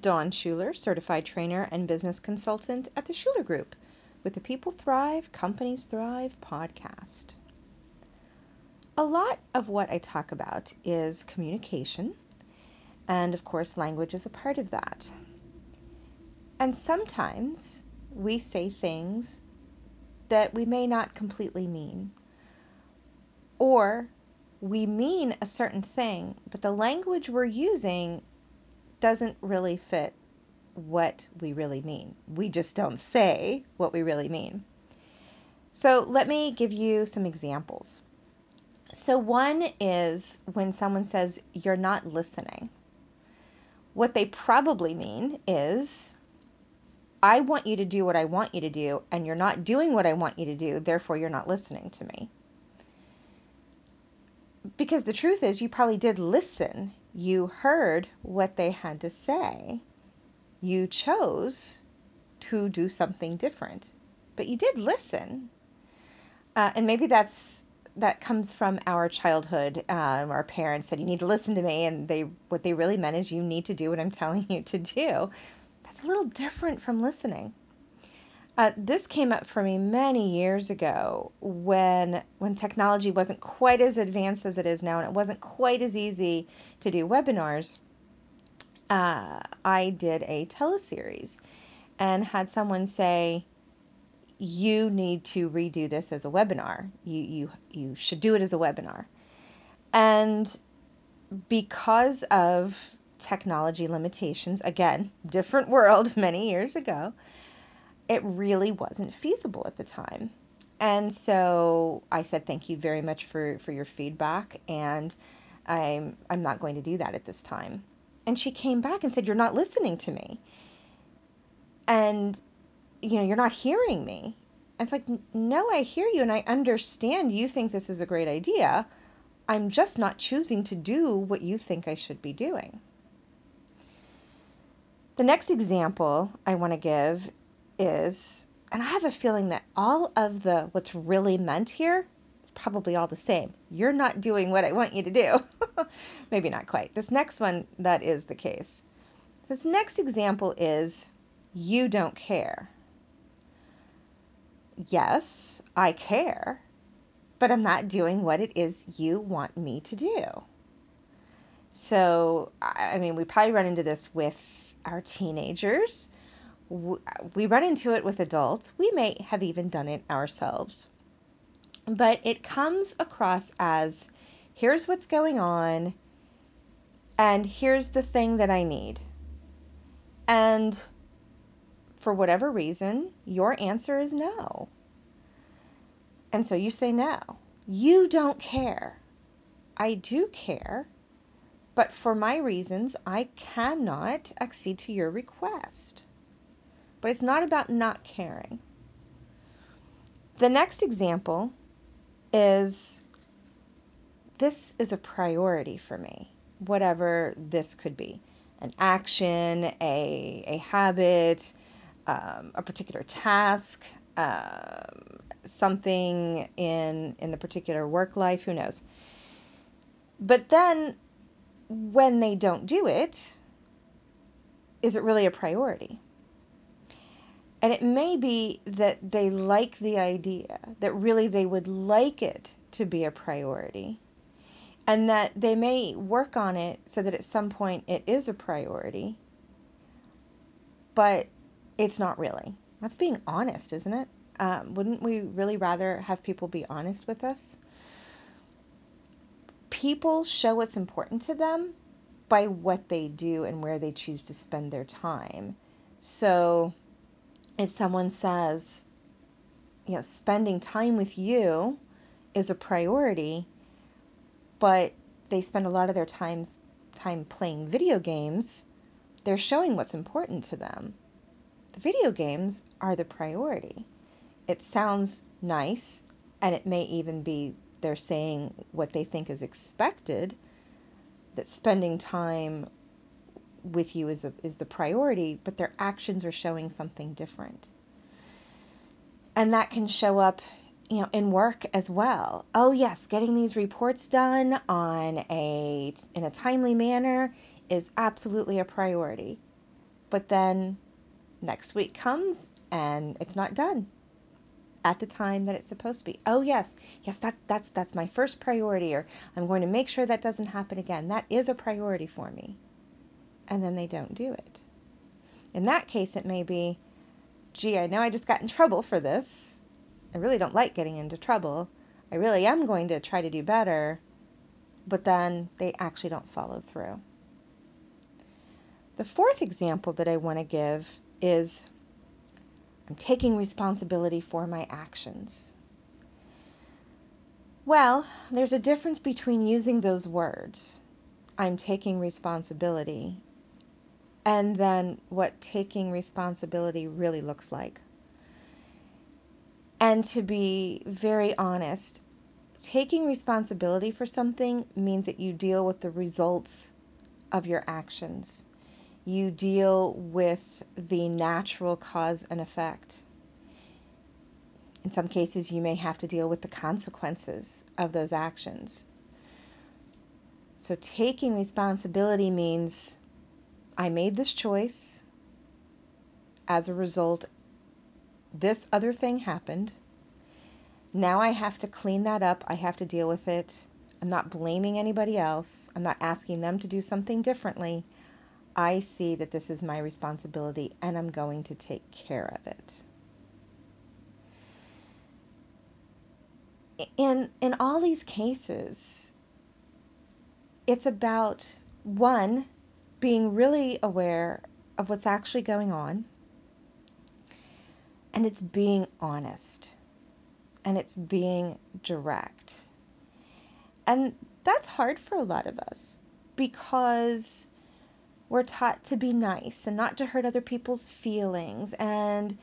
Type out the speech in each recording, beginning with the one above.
Dawn Shuler, certified trainer and business consultant at the Shuler Group with the People Thrive, Companies Thrive podcast. A lot of what I talk about is communication, and of course, language is a part of that. And sometimes we say things that we may not completely mean, or we mean a certain thing, but the language we're using doesn't really fit what we really mean. We just don't say what we really mean. So, let me give you some examples. So, one is when someone says, You're not listening. What they probably mean is, I want you to do what I want you to do, and you're not doing what I want you to do, therefore, you're not listening to me. Because the truth is, you probably did listen you heard what they had to say. You chose to do something different, but you did listen. Uh, and maybe that's that comes from our childhood. Um, our parents said, "You need to listen to me," and they what they really meant is, "You need to do what I'm telling you to do." That's a little different from listening. Uh, this came up for me many years ago when when technology wasn't quite as advanced as it is now, and it wasn't quite as easy to do webinars. Uh, I did a teleseries and had someone say, "You need to redo this as a webinar. You you you should do it as a webinar." And because of technology limitations, again, different world many years ago it really wasn't feasible at the time. And so I said, thank you very much for, for your feedback. And I'm, I'm not going to do that at this time. And she came back and said, You're not listening to me. And, you know, you're not hearing me. And it's like, No, I hear you. And I understand you think this is a great idea. I'm just not choosing to do what you think I should be doing. The next example I want to give is, and I have a feeling that all of the what's really meant here is probably all the same. You're not doing what I want you to do. Maybe not quite. This next one, that is the case. This next example is you don't care. Yes, I care, but I'm not doing what it is you want me to do. So, I mean, we probably run into this with our teenagers we run into it with adults. We may have even done it ourselves. But it comes across as here's what's going on, and here's the thing that I need. And for whatever reason, your answer is no. And so you say no. You don't care. I do care, but for my reasons, I cannot accede to your request. But it's not about not caring. The next example is this is a priority for me, whatever this could be an action, a, a habit, um, a particular task, um, something in, in the particular work life, who knows. But then when they don't do it, is it really a priority? And it may be that they like the idea, that really they would like it to be a priority, and that they may work on it so that at some point it is a priority, but it's not really. That's being honest, isn't it? Um, wouldn't we really rather have people be honest with us? People show what's important to them by what they do and where they choose to spend their time. So, if someone says, you know, spending time with you is a priority, but they spend a lot of their times time playing video games, they're showing what's important to them. The video games are the priority. It sounds nice, and it may even be they're saying what they think is expected that spending time with you is the, is the priority, but their actions are showing something different. And that can show up, you know, in work as well. Oh yes, getting these reports done on a in a timely manner is absolutely a priority. But then next week comes and it's not done at the time that it's supposed to be. Oh yes, yes, that that's that's my first priority or I'm going to make sure that doesn't happen again. That is a priority for me. And then they don't do it. In that case it may be, gee, I know I just got in trouble for this. I really don't like getting into trouble. I really am going to try to do better. But then they actually don't follow through. The fourth example that I want to give is I'm taking responsibility for my actions. Well, there's a difference between using those words, I'm taking responsibility, and then what taking responsibility really looks like. And to be very honest, taking responsibility for something means that you deal with the results of your actions you deal with the natural cause and effect. In some cases, you may have to deal with the consequences of those actions. So, taking responsibility means I made this choice. As a result, this other thing happened. Now I have to clean that up. I have to deal with it. I'm not blaming anybody else. I'm not asking them to do something differently. I see that this is my responsibility and I'm going to take care of it. In, in all these cases, it's about one, being really aware of what's actually going on, and it's being honest, and it's being direct. And that's hard for a lot of us because we're taught to be nice and not to hurt other people's feelings. And,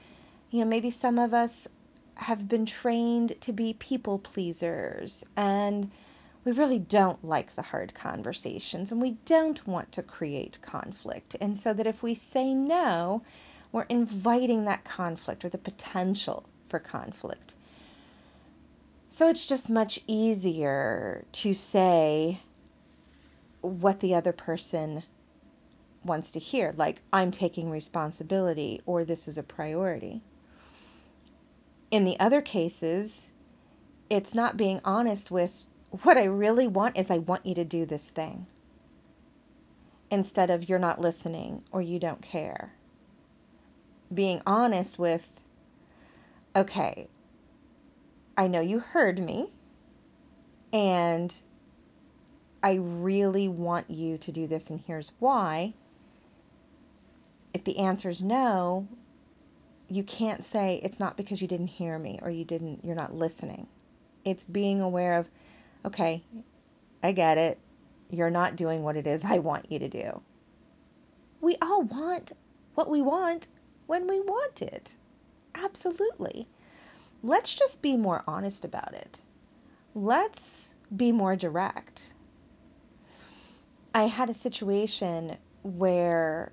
you know, maybe some of us have been trained to be people pleasers and we really don't like the hard conversations and we don't want to create conflict. And so that if we say no, we're inviting that conflict or the potential for conflict. So it's just much easier to say what the other person wants to hear, like, I'm taking responsibility or this is a priority. In the other cases, it's not being honest with what I really want is I want you to do this thing instead of you're not listening or you don't care. Being honest with, okay, I know you heard me and I really want you to do this, and here's why if the answer is no, you can't say it's not because you didn't hear me or you didn't you're not listening. It's being aware of okay, I get it. You're not doing what it is I want you to do. We all want what we want when we want it. Absolutely. Let's just be more honest about it. Let's be more direct. I had a situation where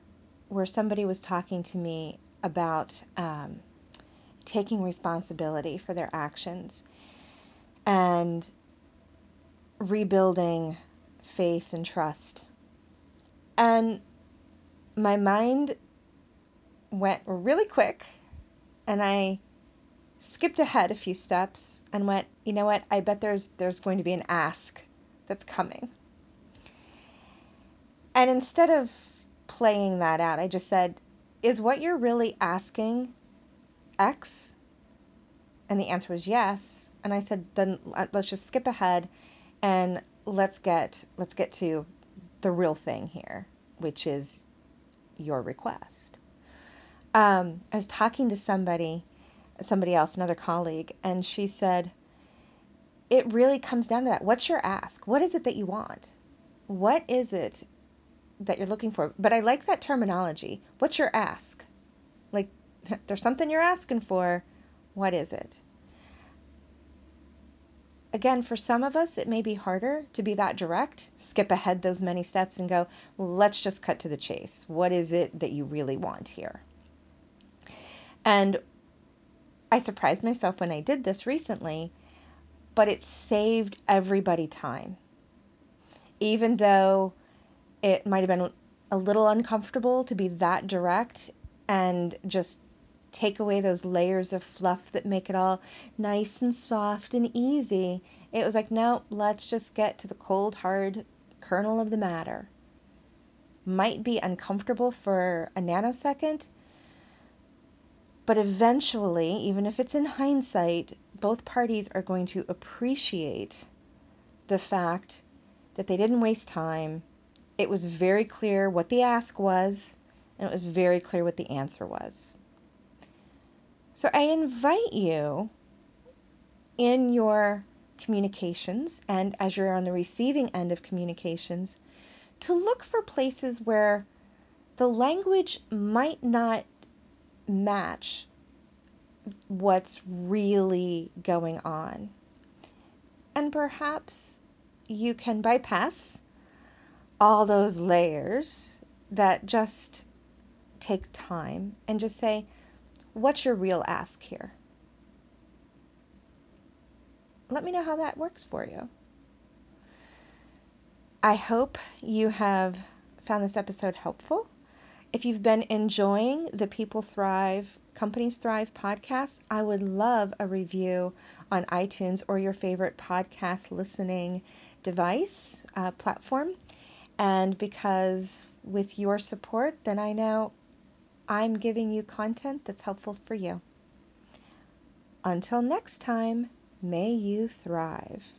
where somebody was talking to me about um, taking responsibility for their actions and rebuilding faith and trust. And my mind went really quick and I skipped ahead a few steps and went, you know what? I bet there's there's going to be an ask that's coming. And instead of playing that out. I just said, Is what you're really asking X? And the answer was yes. And I said, Then uh, let's just skip ahead and let's get let's get to the real thing here, which is your request. Um, I was talking to somebody, somebody else, another colleague, and she said, It really comes down to that. What's your ask? What is it that you want? What is it that you're looking for. But I like that terminology. What's your ask? Like, there's something you're asking for. What is it? Again, for some of us, it may be harder to be that direct, skip ahead those many steps and go, let's just cut to the chase. What is it that you really want here? And I surprised myself when I did this recently, but it saved everybody time. Even though it might have been a little uncomfortable to be that direct and just take away those layers of fluff that make it all nice and soft and easy. It was like, no, let's just get to the cold, hard kernel of the matter. Might be uncomfortable for a nanosecond, but eventually, even if it's in hindsight, both parties are going to appreciate the fact that they didn't waste time. It was very clear what the ask was, and it was very clear what the answer was. So I invite you in your communications and as you're on the receiving end of communications to look for places where the language might not match what's really going on. And perhaps you can bypass all those layers that just take time and just say, What's your real ask here? Let me know how that works for you. I hope you have found this episode helpful. If you've been enjoying the People Thrive, Companies Thrive podcast, I would love a review on iTunes or your favorite podcast listening device uh, platform. And because with your support, then I know I'm giving you content that's helpful for you. Until next time, may you thrive.